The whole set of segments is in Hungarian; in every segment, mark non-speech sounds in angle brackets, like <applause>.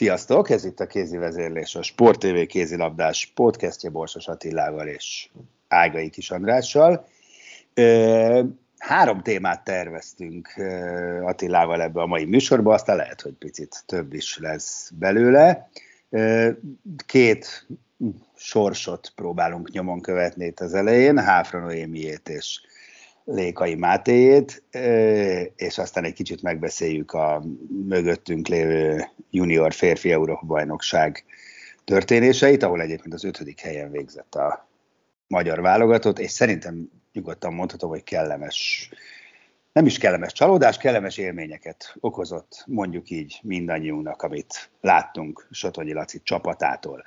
Sziasztok, ez itt a kézi vezérlés, a Sport TV kézilabdás podcastje Borsos Attilával és Ágai Kis Andrással. Három témát terveztünk Attilával ebbe a mai műsorba, aztán lehet, hogy picit több is lesz belőle. Két sorsot próbálunk nyomon követni itt az elején, Háfra Noémiét és Lékai Mátéjét, és aztán egy kicsit megbeszéljük a mögöttünk lévő junior férfi Európa bajnokság történéseit, ahol egyébként az ötödik helyen végzett a magyar válogatott, és szerintem nyugodtan mondhatom, hogy kellemes, nem is kellemes csalódás, kellemes élményeket okozott, mondjuk így mindannyiunknak, amit láttunk Sotonyi Laci csapatától.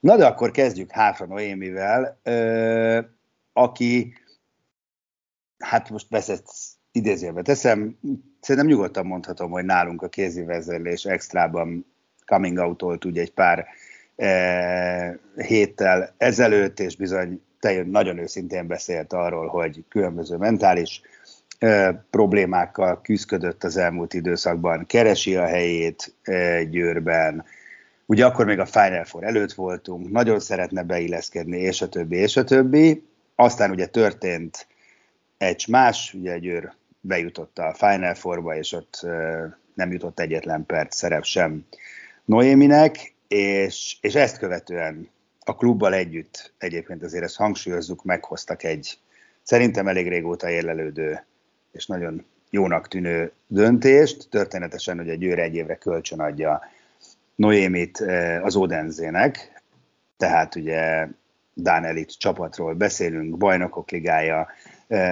Na de akkor kezdjük Háfra Noémivel, aki, hát most veszett idézőjelbe teszem, szerintem nyugodtan mondhatom, hogy nálunk a kézi vezérlés extrában coming out ugye egy pár e, héttel ezelőtt, és bizony te nagyon őszintén beszélt arról, hogy különböző mentális e, problémákkal küzdött az elmúlt időszakban, keresi a helyét e, Győrben, ugye akkor még a Final Four előtt voltunk, nagyon szeretne beilleszkedni, és a többi, és a többi. Aztán ugye történt egy más, ugye Győr bejutott a Final Fourba, és ott nem jutott egyetlen perc szerep sem Noéminek, és, és ezt követően a klubbal együtt, egyébként azért ezt hangsúlyozzuk, meghoztak egy szerintem elég régóta érlelődő és nagyon jónak tűnő döntést. Történetesen, hogy egy Győr egy évre kölcsön adja Noémit az Odenzének, tehát ugye Dán Elit csapatról beszélünk, bajnokok ligája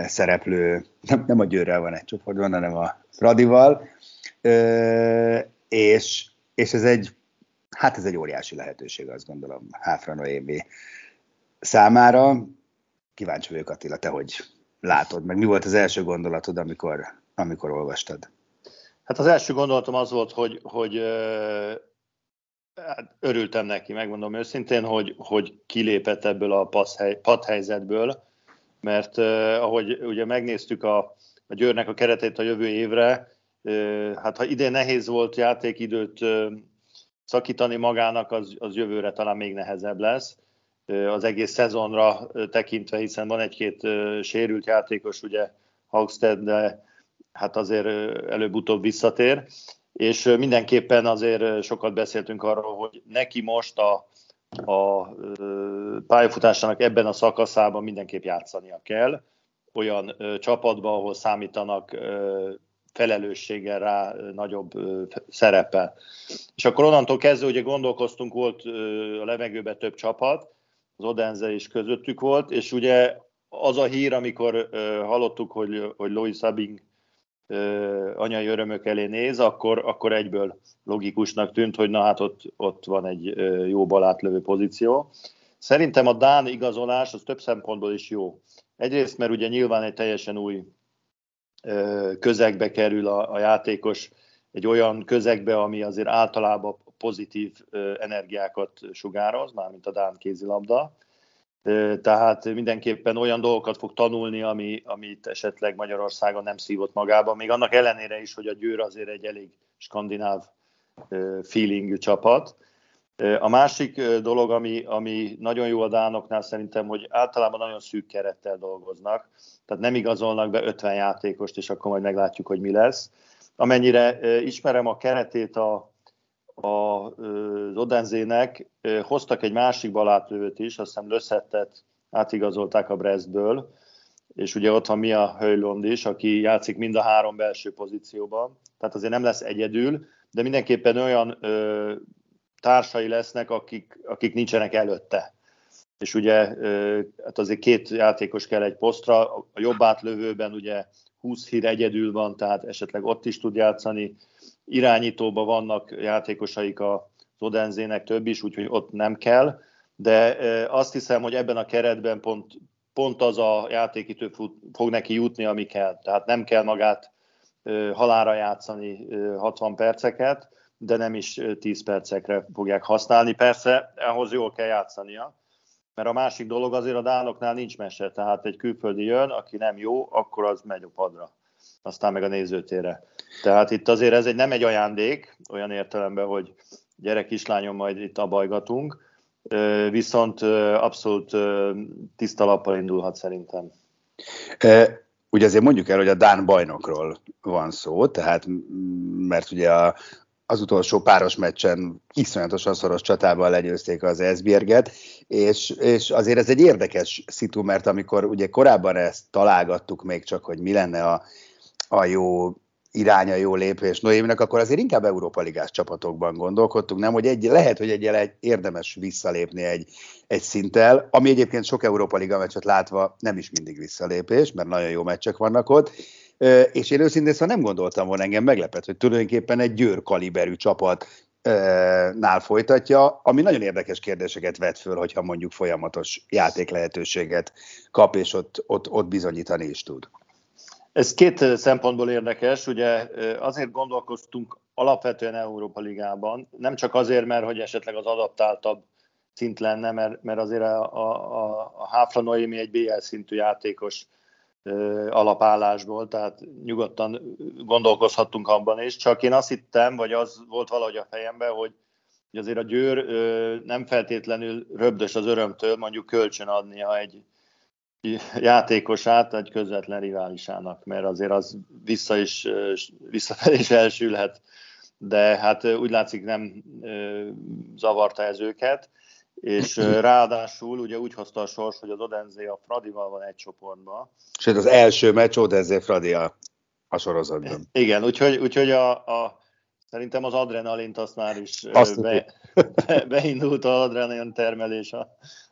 szereplő, nem, nem a Győrrel van egy csoportban, hanem a Fradival, és, és ez egy hát ez egy óriási lehetőség, azt gondolom, Háfra Noémi számára. Kíváncsi vagyok, Attila, te hogy látod, meg mi volt az első gondolatod, amikor, amikor olvastad? Hát az első gondolatom az volt, hogy, hogy hát örültem neki, megmondom őszintén, hogy, hogy kilépett ebből a padhelyzetből, mert ahogy ugye megnéztük a, a Győrnek a keretét a jövő évre, hát ha idén nehéz volt játékidőt szakítani magának, az, az jövőre talán még nehezebb lesz. Az egész szezonra tekintve, hiszen van egy-két sérült játékos, ugye Hagstead, de hát azért előbb-utóbb visszatér. És mindenképpen azért sokat beszéltünk arról, hogy neki most a, a pályafutásának ebben a szakaszában mindenképp játszania kell. Olyan csapatban, ahol számítanak felelősséggel rá nagyobb szerepe. És akkor onnantól kezdve ugye gondolkoztunk, volt a levegőben több csapat, az Odense is közöttük volt, és ugye az a hír, amikor hallottuk, hogy, hogy Louis Sabing anyai örömök elé néz, akkor, akkor egyből logikusnak tűnt, hogy na hát ott, ott van egy jó balátlövő pozíció. Szerintem a Dán igazolás az több szempontból is jó. Egyrészt, mert ugye nyilván egy teljesen új közegbe kerül a, a játékos, egy olyan közegbe, ami azért általában pozitív energiákat sugároz, mármint a Dán kézilabda. Tehát mindenképpen olyan dolgokat fog tanulni, ami, amit esetleg Magyarországon nem szívott magába, még annak ellenére is, hogy a Győr azért egy elég skandináv feelingű csapat. A másik dolog, ami, ami nagyon jó a Dánoknál szerintem, hogy általában nagyon szűk kerettel dolgoznak, tehát nem igazolnak be 50 játékost, és akkor majd meglátjuk, hogy mi lesz. Amennyire ismerem a keretét a, az Odenzének hoztak egy másik balátlövőt is, azt hiszem Lösszettet átigazolták a Brestből, és ugye ott van Mia Höjlond is, aki játszik mind a három belső pozícióban, tehát azért nem lesz egyedül, de mindenképpen olyan ö, társai lesznek, akik, akik nincsenek előtte. És ugye hát azért két játékos kell egy posztra, a jobb átlövőben ugye 20 hír egyedül van, tehát esetleg ott is tud játszani. Irányítóban vannak játékosaik a Odenzének több is, úgyhogy ott nem kell, de azt hiszem, hogy ebben a keretben pont, pont az a játékítő fog neki jutni, ami kell. Tehát nem kell magát halára játszani 60 perceket, de nem is 10 percekre fogják használni. Persze, ahhoz jól kell játszania, mert a másik dolog azért a dánoknál nincs mese, tehát egy külföldi jön, aki nem jó, akkor az megy a padra, aztán meg a nézőtére. Tehát itt azért ez egy, nem egy ajándék, olyan értelemben, hogy gyerek kislányom, majd itt abajgatunk, viszont abszolút tiszta lappal indulhat szerintem. Ugye azért mondjuk el, hogy a Dán bajnokról van szó, tehát mert ugye a, az utolsó páros meccsen iszonyatosan szoros csatában legyőzték az Esbjerget, és, és azért ez egy érdekes szitu, mert amikor ugye korábban ezt találgattuk még csak, hogy mi lenne a, a jó iránya, jó lépés. Noéminek, akkor azért inkább Európa Ligás csapatokban gondolkodtunk, nem, hogy egy, lehet, hogy egy, érdemes visszalépni egy, egy szinttel, ami egyébként sok Európa Liga meccset látva nem is mindig visszalépés, mert nagyon jó meccsek vannak ott, és én őszintén szóval nem gondoltam volna, engem meglepett, hogy tulajdonképpen egy győr kaliberű csapat nál folytatja, ami nagyon érdekes kérdéseket vet föl, hogyha mondjuk folyamatos játék lehetőséget kap, és ott, ott, ott bizonyítani is tud. Ez két szempontból érdekes, ugye azért gondolkoztunk alapvetően Európa Ligában, nem csak azért, mert hogy esetleg az adaptáltabb szint lenne, mert, mert azért a, a, a Háfla Noémi egy BL szintű játékos alapállásból, tehát nyugodtan gondolkozhattunk abban is, csak én azt hittem, vagy az volt valahogy a fejemben, hogy, hogy azért a Győr nem feltétlenül röbdös az örömtől mondjuk kölcsön adnia egy játékosát egy közvetlen riválisának, mert azért az vissza is, visszafelé is elsülhet, de hát úgy látszik nem zavarta ez őket és ráadásul ugye úgy hozta a sors, hogy az Odenzé a Fradival van egy csoportban. Sőt, az első meccs Odenzé Fradi a, a sorozatban. Igen, úgyhogy, úgyhogy a, a, szerintem az adrenalint azt már is Azt be, be, <laughs> beindult az adrenalin termelés a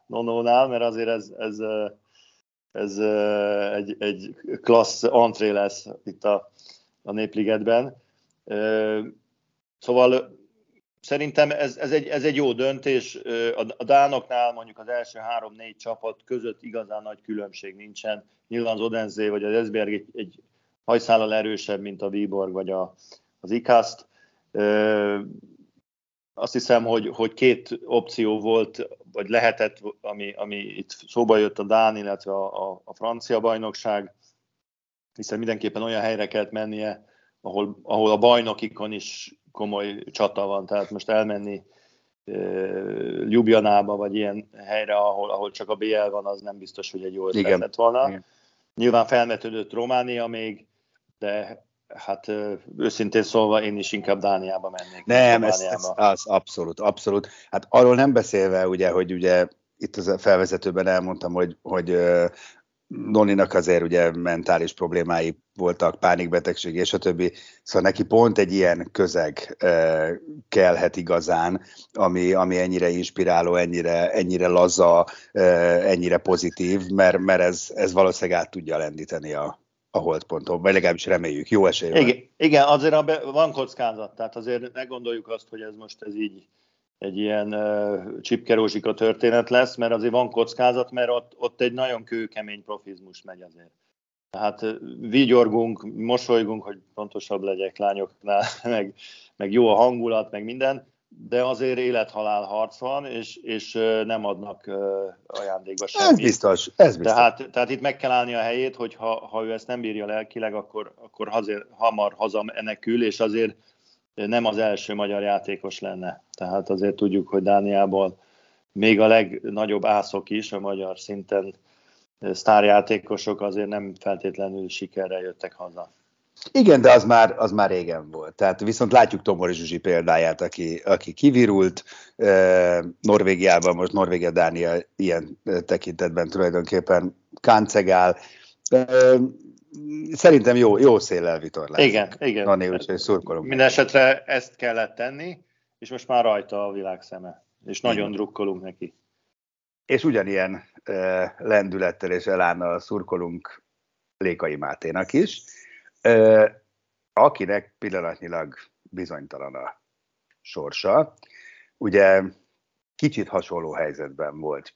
Nonónál, mert azért ez, ez, ez egy, egy klassz antré lesz itt a, a Népligetben. Szóval Szerintem ez, ez, egy, ez egy jó döntés. A Dánoknál mondjuk az első három-négy csapat között igazán nagy különbség nincsen. Nyilván az Odenzé vagy az Esberg egy, egy hajszállal erősebb, mint a Viborg vagy a, az Ikaszt. Azt hiszem, hogy, hogy két opció volt, vagy lehetett, ami, ami itt szóba jött a Dán, illetve a, a, a francia bajnokság, hiszen mindenképpen olyan helyre kellett mennie, ahol, ahol a bajnokikon is komoly csata van, tehát most elmenni Ljubljanába, vagy ilyen helyre, ahol, ahol csak a BL van, az nem biztos, hogy egy jó ötlet lett volna. Igen. Nyilván felmetődött Románia még, de hát őszintén szólva én is inkább Dániába mennék. Nem, ez, ez az abszolút, abszolút. Hát arról nem beszélve, ugye, hogy ugye itt az a felvezetőben elmondtam, hogy, hogy Noninak azért ugye mentális problémái voltak, pánikbetegség és a többi, szóval neki pont egy ilyen közeg kellhet igazán, ami, ami ennyire inspiráló, ennyire, ennyire laza, ennyire pozitív, mert, mert ez, ez valószínűleg át tudja lendíteni a, a holdponton, vagy legalábbis reméljük, jó esély van. Igen, igen azért van kockázat, tehát azért ne gondoljuk azt, hogy ez most ez így egy ilyen uh, csipkerózsika történet lesz, mert azért van kockázat, mert ott, ott egy nagyon kőkemény profizmus megy azért. Tehát vigyorgunk, mosolygunk, hogy pontosabb legyek lányoknál, <laughs> meg, meg jó a hangulat, meg minden, de azért élethalál harc van, és, és nem adnak ajándékba semmit. Ez biztos, ez biztos. Tehát, tehát itt meg kell állni a helyét, hogy ha, ha ő ezt nem bírja lelkileg, akkor, akkor azért hamar haza menekül, és azért nem az első magyar játékos lenne. Tehát azért tudjuk, hogy Dániából még a legnagyobb ászok is a magyar szinten sztárjátékosok azért nem feltétlenül sikerre jöttek haza. Igen, de az már, az már régen volt. Tehát viszont látjuk Tomori Zsuzsi példáját, aki, aki kivirult. Norvégiában, most Norvégia-Dánia ilyen tekintetben tulajdonképpen káncegál. Szerintem jó, jó széllel vitorlás. Igen, igen. Nani, úgyhogy szurkolunk. Minden esetre ezt kellett tenni, és most már rajta a világ szeme. És nagyon igen. drukkolunk neki. És ugyanilyen lendülettel és elánnal szurkolunk Lékai Máténak is akinek pillanatnyilag bizonytalan a sorsa. Ugye kicsit hasonló helyzetben volt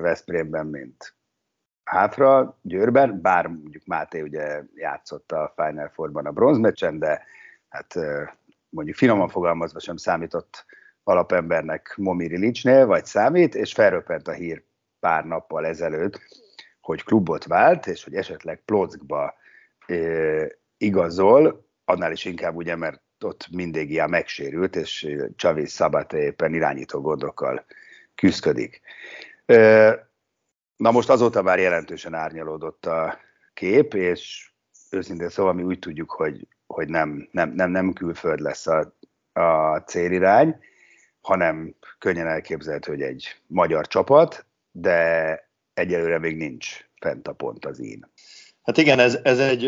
Veszprémben, mint hátra Győrben, bár mondjuk Máté ugye játszott a Final Four-ban a bronzmeccsen, de hát mondjuk finoman fogalmazva sem számított alapembernek Momiri Licsnél, vagy számít, és felröppent a hír pár nappal ezelőtt, hogy klubot vált, és hogy esetleg Plockba igazol, annál is inkább ugye, mert ott mindig ilyen megsérült, és Csavi Szabate éppen irányító gondokkal küzdik. Na most azóta már jelentősen árnyalódott a kép, és őszintén szóval mi úgy tudjuk, hogy, hogy nem, nem, nem, nem külföld lesz a, a célirány, hanem könnyen elképzelhető, hogy egy magyar csapat, de egyelőre még nincs fent a pont az én. Hát igen, ez, ez egy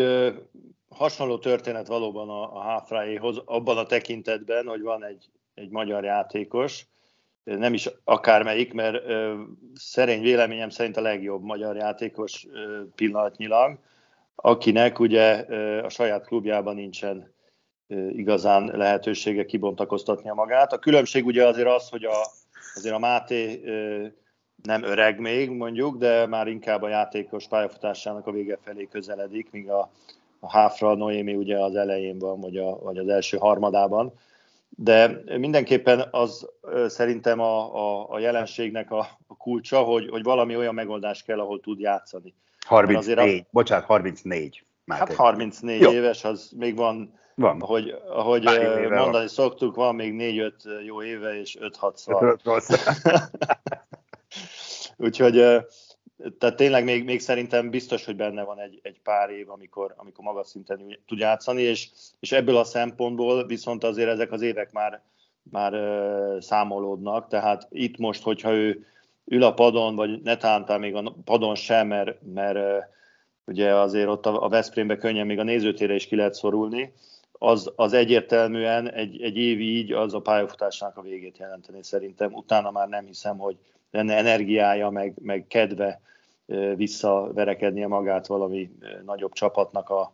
hasonló történet valóban a, a Háfráéhoz, abban a tekintetben, hogy van egy, egy magyar játékos, nem is akármelyik, mert ö, szerény véleményem szerint a legjobb magyar játékos ö, pillanatnyilag, akinek ugye ö, a saját klubjában nincsen ö, igazán lehetősége kibontakoztatnia magát. A különbség ugye azért az, hogy a, azért a Máté ö, nem öreg még mondjuk, de már inkább a játékos pályafutásának a vége felé közeledik, míg a, a Háfra, Noémi ugye az elején van, vagy, a, vagy az első harmadában. De mindenképpen az szerintem a, a, a jelenségnek a, a kulcsa, hogy, hogy valami olyan megoldás kell, ahol tud játszani. 34, azért a, bocsánat, 34. Máté. Hát 34 Jó. éves, az még van, van. ahogy, ahogy mondani van. szoktuk, van még 4-5 jó éve, és 5-6 szal. <laughs> Úgyhogy tehát tényleg még, még szerintem biztos, hogy benne van egy, egy pár év, amikor, amikor magas szinten tud játszani, és, és ebből a szempontból viszont azért ezek az évek már, már uh, számolódnak, tehát itt most, hogyha ő ül a padon, vagy netántál még a padon sem, mert, mert uh, ugye azért ott a, a Veszprémbe könnyen még a nézőtére is ki lehet szorulni, az, az egyértelműen egy, egy év így az a pályafutásának a végét jelenteni szerintem. Utána már nem hiszem, hogy lenne energiája, meg, meg kedve visszaverekednie magát valami nagyobb csapatnak a,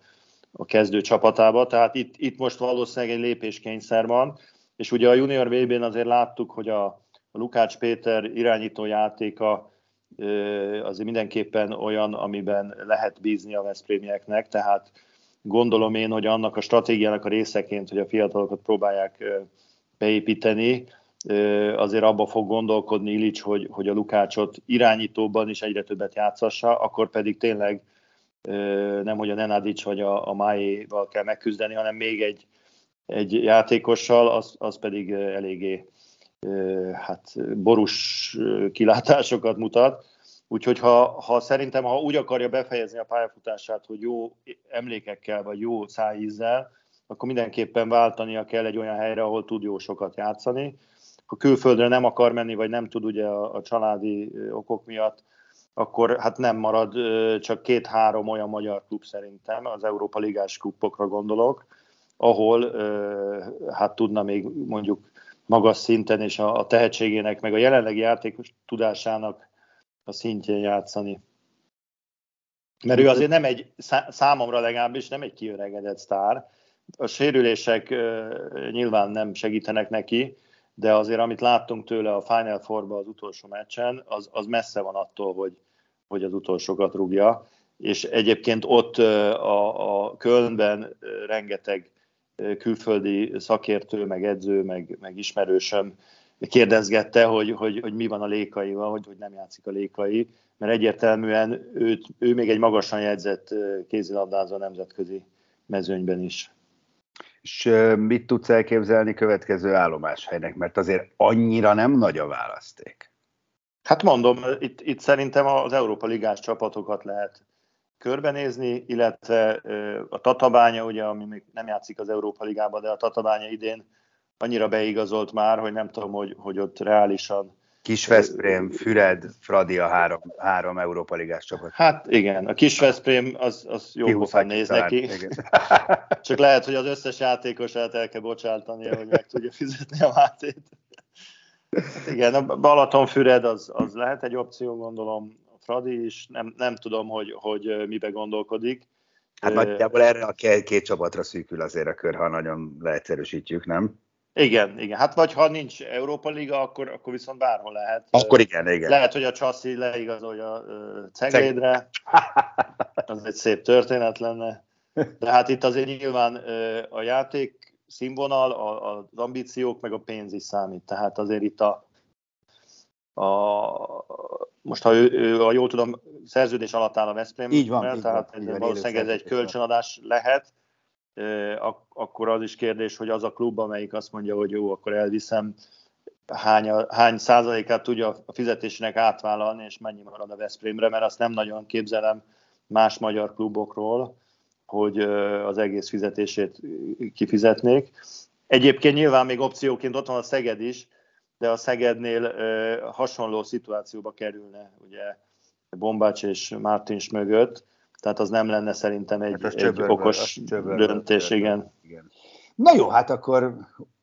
a kezdő csapatába. Tehát itt, itt most valószínűleg egy lépéskényszer van, és ugye a junior vb n azért láttuk, hogy a, a Lukács Péter irányító játéka azért mindenképpen olyan, amiben lehet bízni a Veszprémieknek, tehát gondolom én, hogy annak a stratégiának a részeként, hogy a fiatalokat próbálják beépíteni, azért abba fog gondolkodni Ilics, hogy, hogy a Lukácsot irányítóban is egyre többet játszassa, akkor pedig tényleg nem, hogy a Nenadic vagy a, a Máéval kell megküzdeni, hanem még egy, egy játékossal, az, az pedig eléggé hát borús kilátásokat mutat. Úgyhogy ha, ha szerintem, ha úgy akarja befejezni a pályafutását, hogy jó emlékekkel vagy jó szájízzel, akkor mindenképpen váltania kell egy olyan helyre, ahol tud jó sokat játszani ha külföldre nem akar menni, vagy nem tud ugye a, a családi okok miatt, akkor hát nem marad csak két-három olyan magyar klub szerintem, az Európa Ligás klubokra gondolok, ahol hát tudna még mondjuk magas szinten és a, a tehetségének, meg a jelenlegi játékos tudásának a szintjén játszani. Mert ő azért nem egy, számomra legalábbis nem egy kiöregedett sztár. A sérülések nyilván nem segítenek neki, de azért amit láttunk tőle a Final four az utolsó meccsen, az, az messze van attól, hogy, hogy az utolsókat rúgja, és egyébként ott a, a Kölnben rengeteg külföldi szakértő, meg edző, meg, meg ismerősöm kérdezgette, hogy, hogy, hogy mi van a lékaival, hogy, hogy nem játszik a lékai, mert egyértelműen őt, ő még egy magasan jegyzett kézilabdázó nemzetközi mezőnyben is. És mit tudsz elképzelni következő állomáshelynek, mert azért annyira nem nagy a választék. Hát mondom, itt, itt szerintem az Európa Ligás csapatokat lehet körbenézni, illetve a Tatabánya, ugye, ami még nem játszik az Európa Ligában, de a Tatabánya idén annyira beigazolt már, hogy nem tudom, hogy, hogy ott reálisan Kis Veszprém, Füred, Fradi a három, három Európa Ligás csapat. Hát igen, a Kis Veszprém az, az jó pofán néz talán, neki. Igen. <laughs> Csak lehet, hogy az összes játékosát el kell bocsátani, hogy meg tudja fizetni a Mátét. Hát igen, a Balatonfüred az, az lehet egy opció, gondolom. A Fradi is, nem, nem tudom, hogy, hogy mibe gondolkodik. Hát nagyjából erre a két, két csapatra szűkül azért a kör, ha nagyon leegyszerűsítjük, nem? Igen, igen. Hát vagy ha nincs Európa Liga, akkor, akkor viszont bárhol lehet. Akkor igen, igen. Lehet, hogy a Csaszi leigazolja a Ceglédre. Az egy szép történet lenne. De hát itt azért nyilván a játék színvonal, az ambíciók, meg a pénz is számít. Tehát azért itt a, a most ha ő, ő, ha jól tudom, szerződés alatt áll a Veszprém, így van, így tehát van, így valószínűleg ez egy kölcsönadás lehet, akkor az is kérdés, hogy az a klub, amelyik azt mondja, hogy jó, akkor elviszem, hány, hány százalékát tudja a fizetésének átvállalni, és mennyi marad a Veszprémre, mert azt nem nagyon képzelem más magyar klubokról, hogy az egész fizetését kifizetnék. Egyébként nyilván még opcióként ott van a Szeged is, de a Szegednél hasonló szituációba kerülne, ugye Bombács és Mártins mögött, tehát az nem lenne szerintem egy, hát egy okos döntés, igen. igen. Na jó, hát akkor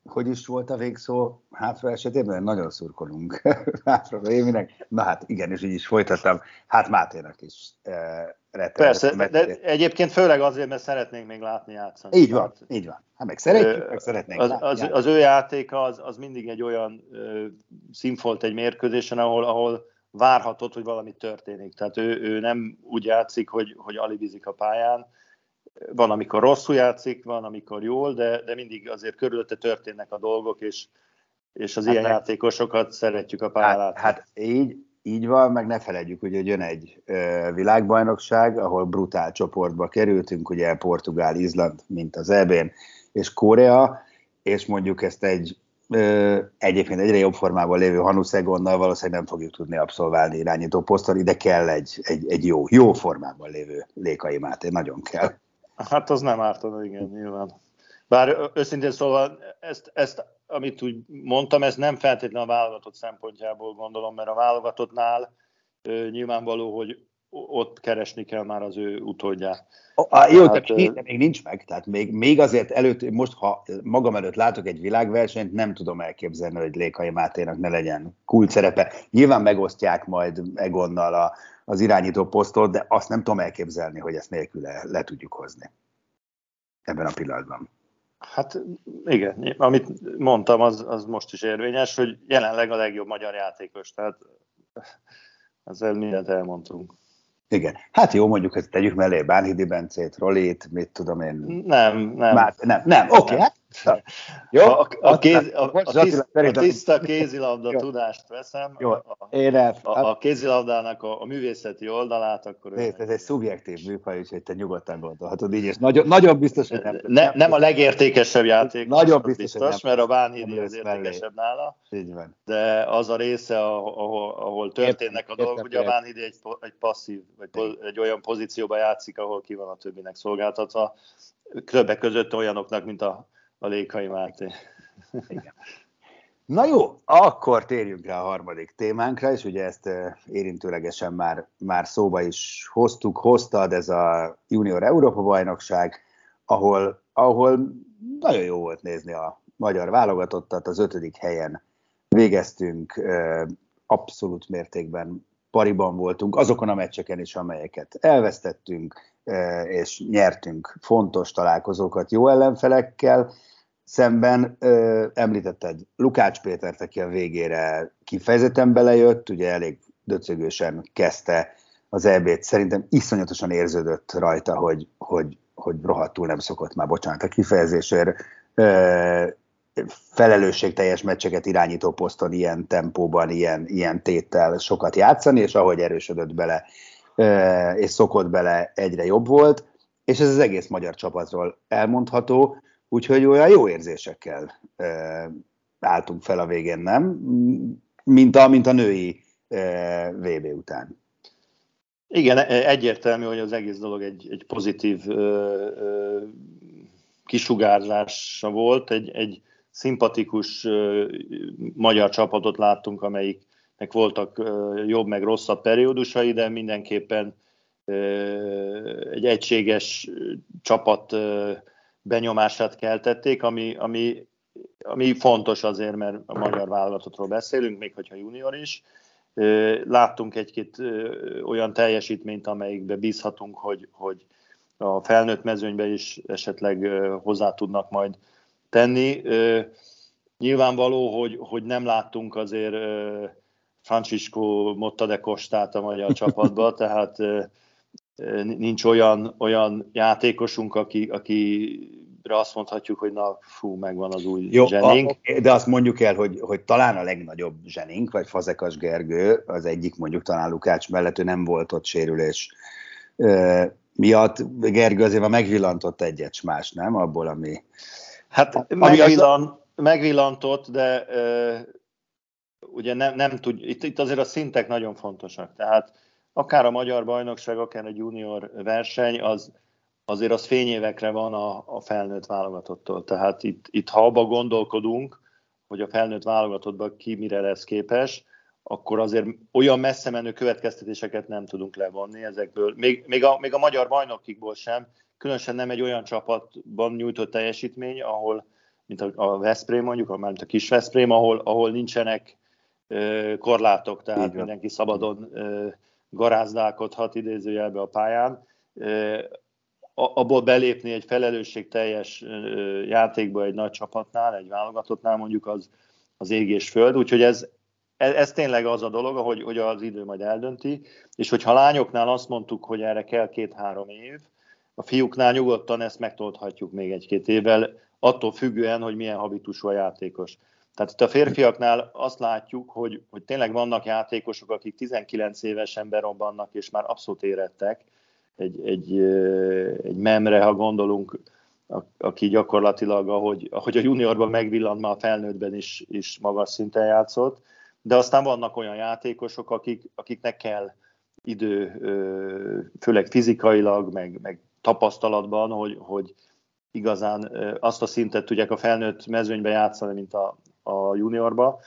hogy is volt a végszó hátra esetében? Nagyon szurkolunk <laughs> hátra Éminek. Na hát igen, és így is folytattam. Hát Máténak is e, Persze, mert... de egyébként főleg azért, mert szeretnénk még látni játszani. Így van, hát, így van. Hát meg szeretjük, meg szeretnénk az, látni. Az, az ő játéka az, az mindig egy olyan ö, színfolt egy mérkőzésen, ahol, ahol várhatod, hogy valami történik. Tehát ő, ő nem úgy játszik, hogy, hogy alibizik a pályán. Van, amikor rosszul játszik, van, amikor jól, de, de mindig azért körülötte történnek a dolgok, és, és az hát ilyen meg, játékosokat szeretjük a pályán hát, hát így, így van, meg ne felejtjük, hogy jön egy ö, világbajnokság, ahol brutál csoportba kerültünk, ugye Portugál, Izland, mint az EB-n, és Korea, és mondjuk ezt egy egyébként egyre jobb formában lévő Hanusegonnal valószínűleg nem fogjuk tudni abszolválni irányító poszton, ide kell egy, egy, egy jó, jó formában lévő Lékai Máté, nagyon kell. Hát az nem ártana, igen, nyilván. Bár őszintén szóval ezt, ezt, amit úgy mondtam, ez nem feltétlenül a válogatott szempontjából gondolom, mert a válogatottnál nyilvánvaló, hogy ott keresni kell már az ő utódját. A, jó, hát, de, de még nincs meg, tehát még, még azért előtt, most ha magam előtt látok egy világversenyt, nem tudom elképzelni, hogy Lékai Máténak ne legyen kult szerepe. Nyilván megosztják majd Egonnal a, az irányító posztot, de azt nem tudom elképzelni, hogy ezt nélküle le tudjuk hozni ebben a pillanatban. Hát igen, amit mondtam, az, az most is érvényes, hogy jelenleg a legjobb magyar játékos, tehát ezzel mindent elmondtunk. Igen. Hát jó, mondjuk ezt tegyük mellé Bánhidi Bencét, Rolit, mit tudom én. Nem, nem. Már, nem, nem, oké, okay, hát jó? A, a, kéz, a, a, tiszt, a tiszta kézilabda jó. tudást veszem, jó. Én el, a, a kézilabdának a, a művészeti oldalát, akkor... Nézd, ez egy szubjektív műfaj, úgyhogy te nyugodtan gondolhatod így, és nagyon, nagyon biztos, hogy nem... Ne, nem a legértékesebb játék, nagyon biztos, biztos mert a Bánhidi az értékesebb nála, így van. de az a része, ahol, ahol történnek a dolgok, ugye a Bánhidi egy, egy passzív, vagy egy olyan pozícióban játszik, ahol ki van a többinek szolgáltatva, többek között olyanoknak, mint a a Lékai Máté. Igen. Na jó, akkor térjünk rá a harmadik témánkra, és ugye ezt érintőlegesen már, már szóba is hoztuk, hoztad, ez a Junior Európa bajnokság, ahol, ahol nagyon jó volt nézni a magyar válogatottat, az ötödik helyen végeztünk, abszolút mértékben pariban voltunk, azokon a meccseken is, amelyeket elvesztettünk, és nyertünk fontos találkozókat jó ellenfelekkel, szemben ö, említetted Lukács Pétert, aki a végére kifejezetten belejött, ugye elég döcögősen kezdte az EB-t, szerintem iszonyatosan érződött rajta, hogy, hogy, hogy rohadtul nem szokott már, bocsánat a kifejezésért, ö, felelősségteljes meccseket irányító poszton ilyen tempóban, ilyen, ilyen téttel sokat játszani, és ahogy erősödött bele, ö, és szokott bele, egyre jobb volt, és ez az egész magyar csapatról elmondható, Úgyhogy olyan jó érzésekkel e, álltunk fel a végén, nem? Mint a, mint a női e, VB után. Igen, e, egyértelmű, hogy az egész dolog egy, egy pozitív ö, ö, kisugárzása volt. Egy, egy szimpatikus ö, magyar csapatot láttunk, amelyiknek voltak ö, jobb meg rosszabb periódusai, de mindenképpen ö, egy egységes csapat ö, benyomását keltették, ami, ami, ami fontos azért, mert a magyar válogatottról beszélünk, még hogyha junior is. Láttunk egy-két olyan teljesítményt, amelyikbe bízhatunk, hogy, hogy a felnőtt mezőnybe is esetleg hozzá tudnak majd tenni. Nyilvánvaló, hogy, hogy nem láttunk azért Francisco Motta de Costát a magyar csapatba, <laughs> tehát nincs olyan, olyan játékosunk, aki, aki azt mondhatjuk, hogy na, fú, megvan az új Jó, zsenénk. A, de azt mondjuk el, hogy, hogy talán a legnagyobb zsenénk, vagy Fazekas Gergő, az egyik mondjuk talán Lukács mellett, ő nem volt ott sérülés e, miatt. Gergő azért már megvillantott egyet más, nem? Abból, ami... Hát ami megvillant, az... megvillantott, de e, ugye nem, nem tud, itt, itt azért a szintek nagyon fontosak. Tehát akár a magyar bajnokság, akár a junior verseny, az azért az fényévekre van a, a felnőtt válogatottól. Tehát itt, itt ha abba gondolkodunk, hogy a felnőtt válogatottban ki mire lesz képes, akkor azért olyan messze menő következtetéseket nem tudunk levonni ezekből. Még, még, a, még a magyar bajnokikból sem, különösen nem egy olyan csapatban nyújtott teljesítmény, ahol, mint a, a Veszprém mondjuk, mint a kis Veszprém, ahol, ahol nincsenek ö, korlátok, tehát mindenki szabadon ö, garázdálkodhat idézőjelbe a pályán. Abból belépni egy felelősségteljes játékba egy nagy csapatnál, egy válogatottnál mondjuk az, az ég és föld, úgyhogy ez, ez, ez tényleg az a dolog, hogy, hogy az idő majd eldönti, és hogyha lányoknál azt mondtuk, hogy erre kell két-három év, a fiúknál nyugodtan ezt megtoldhatjuk még egy-két évvel, attól függően, hogy milyen habitusú a játékos. Tehát itt a férfiaknál azt látjuk, hogy, hogy tényleg vannak játékosok, akik 19 évesen berobbannak, és már abszolút érettek, egy, egy, egy memre, ha gondolunk, aki gyakorlatilag, ahogy, ahogy a juniorban megvillant, már a felnőttben is, is magas szinten játszott, de aztán vannak olyan játékosok, akik, akiknek kell idő, főleg fizikailag, meg, meg tapasztalatban, hogy, hogy igazán azt a szintet tudják a felnőtt mezőnybe játszani, mint a, a juniorba.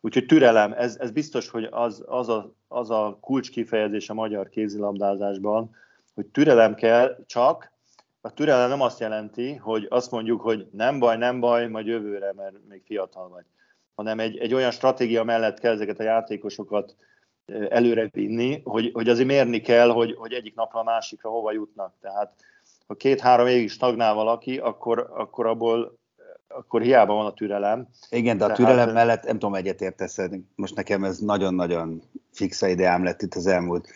Úgyhogy türelem, ez, ez biztos, hogy az, az, a, az a kulcs kifejezés a magyar kézilabdázásban, hogy türelem kell, csak a türelem nem azt jelenti, hogy azt mondjuk, hogy nem baj, nem baj, majd jövőre, mert még fiatal vagy, hanem egy, egy olyan stratégia mellett kell ezeket a játékosokat előre vinni, hogy, hogy azért mérni kell, hogy, hogy egyik napra a másikra hova jutnak. Tehát ha két-három évig stagnál valaki, akkor, akkor abból akkor hiába van a türelem. Igen, de a türelem Tehát, mellett nem tudom, egyetértesz, most nekem ez nagyon-nagyon fixa ideám lett itt az elmúlt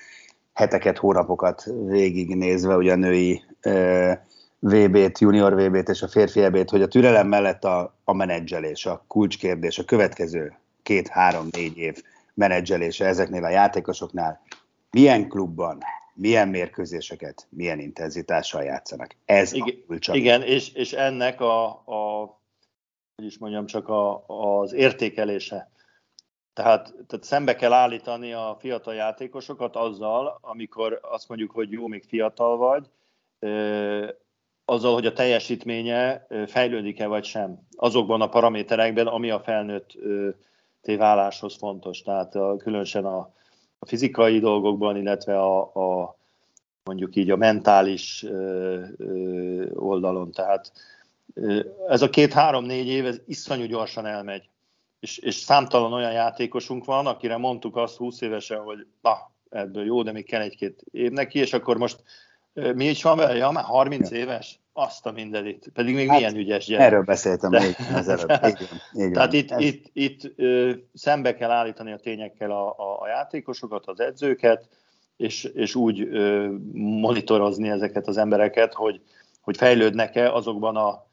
heteket, hónapokat végignézve, ugye a női VB-t, junior VB-t és a férfi EB-t, hogy a türelem mellett a, a menedzselés, a kulcskérdés, a következő két, három, négy év menedzselése ezeknél a játékosoknál, milyen klubban, milyen mérkőzéseket, milyen intenzitással játszanak. Ez igen, a kulcs. Igen, és, és ennek a, a hogy is mondjam, csak a, az értékelése tehát, tehát szembe kell állítani a fiatal játékosokat azzal, amikor azt mondjuk, hogy jó, még fiatal vagy, azzal, hogy a teljesítménye fejlődik-e vagy sem. Azokban a paraméterekben, ami a felnőtt téváláshoz fontos. Tehát különösen a, a fizikai dolgokban, illetve a, a mondjuk így a mentális oldalon. Tehát ez a két-három-négy év, ez iszonyú gyorsan elmegy és, és számtalan olyan játékosunk van, akire mondtuk azt 20 évesen, hogy na, ebből jó, de még kell egy-két év neki, és akkor most mi is van vele? Ja, már 30 éves? Azt a mindenit. Pedig még hát, milyen ügyes gyerek. Erről beszéltem még az előbb. Így így Tehát itt, Ez... itt, itt ö, szembe kell állítani a tényekkel a, a, a játékosokat, az edzőket, és, és úgy ö, monitorozni ezeket az embereket, hogy, hogy fejlődnek-e azokban a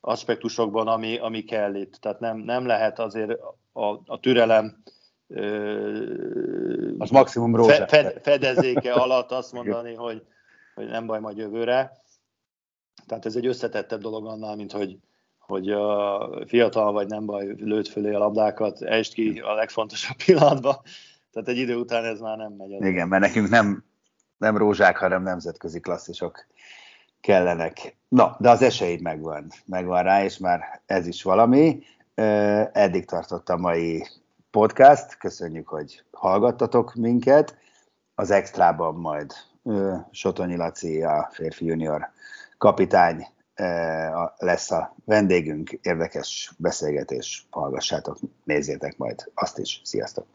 aspektusokban, ami, ami kell itt. Tehát nem, nem lehet azért a, a türelem az maximum fe, fed, fedezéke alatt azt mondani, hogy, hogy nem baj majd jövőre. Tehát ez egy összetettebb dolog annál, mint hogy, hogy a fiatal vagy nem baj, lőtt fölé a labdákat, est ki a legfontosabb pillanatban. Tehát egy idő után ez már nem megy. Igen, mert nekünk nem nem rózsák, hanem nemzetközi klasszisok kellenek. Na, de az esély megvan, megvan rá, és már ez is valami. Eddig tartott a mai podcast, köszönjük, hogy hallgattatok minket. Az extrában majd Sotonyi Laci, a férfi junior kapitány lesz a vendégünk, érdekes beszélgetés, hallgassátok, nézzétek majd azt is. Sziasztok!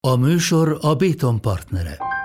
A műsor a Béton partnere.